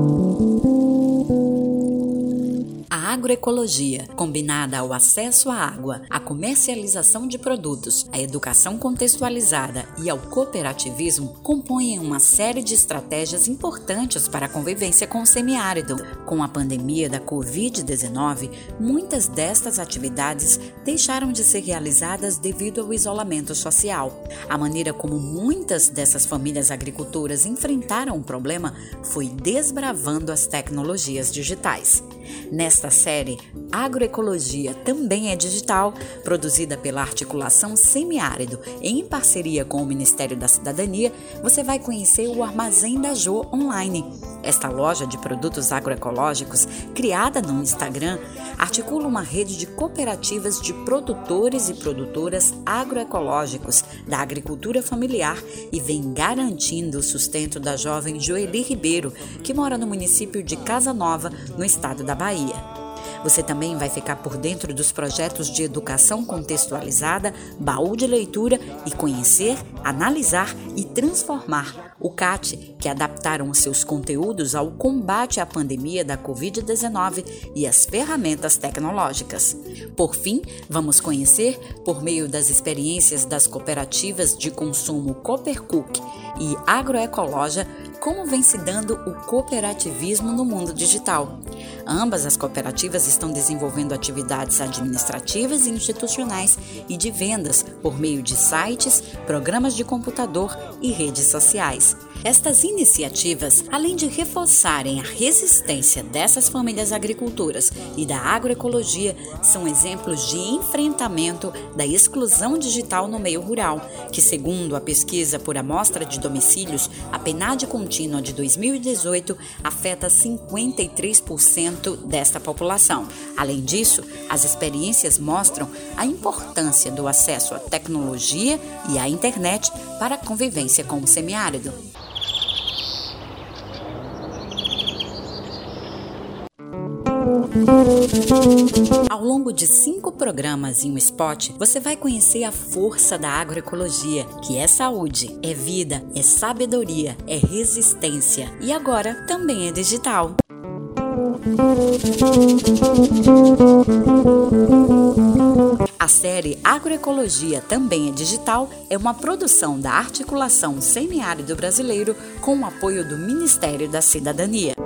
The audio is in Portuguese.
Thank you. Agroecologia, combinada ao acesso à água, à comercialização de produtos, à educação contextualizada e ao cooperativismo, compõem uma série de estratégias importantes para a convivência com o semiárido. Com a pandemia da Covid-19, muitas destas atividades deixaram de ser realizadas devido ao isolamento social. A maneira como muitas dessas famílias agricultoras enfrentaram o problema foi desbravando as tecnologias digitais. Nesta série, Agroecologia também é digital, produzida pela Articulação Semiárido em parceria com o Ministério da Cidadania, você vai conhecer o Armazém da Jo online. Esta loja de produtos agroecológicos, criada no Instagram, articula uma rede de cooperativas de produtores e produtoras agroecológicos da agricultura familiar e vem garantindo o sustento da jovem Joeli Ribeiro, que mora no município de Casa Nova, no estado da Bahia. Você também vai ficar por dentro dos projetos de educação contextualizada, baú de leitura e conhecer, analisar e transformar o CAT, que adaptaram seus conteúdos ao combate à pandemia da Covid-19 e as ferramentas tecnológicas. Por fim, vamos conhecer, por meio das experiências das cooperativas de consumo Coopercook e Agroecologia, como vem se dando o cooperativismo no mundo digital. Ambas as cooperativas estão desenvolvendo atividades administrativas e institucionais e de vendas por meio de sites, programas de computador e redes sociais. Estas iniciativas, além de reforçarem a resistência dessas famílias agricultoras e da agroecologia, são exemplos de enfrentamento da exclusão digital no meio rural, que, segundo a pesquisa por amostra de domicílios, a PNAD contínua de 2018 afeta 53% desta população. Além disso, as experiências mostram a importância do acesso à tecnologia e à internet para a convivência com o semiárido. Ao longo de cinco programas em um spot, você vai conhecer a força da agroecologia, que é saúde, é vida, é sabedoria, é resistência e agora também é digital. A série Agroecologia também é digital é uma produção da Articulação Semiárido Brasileiro com o apoio do Ministério da Cidadania.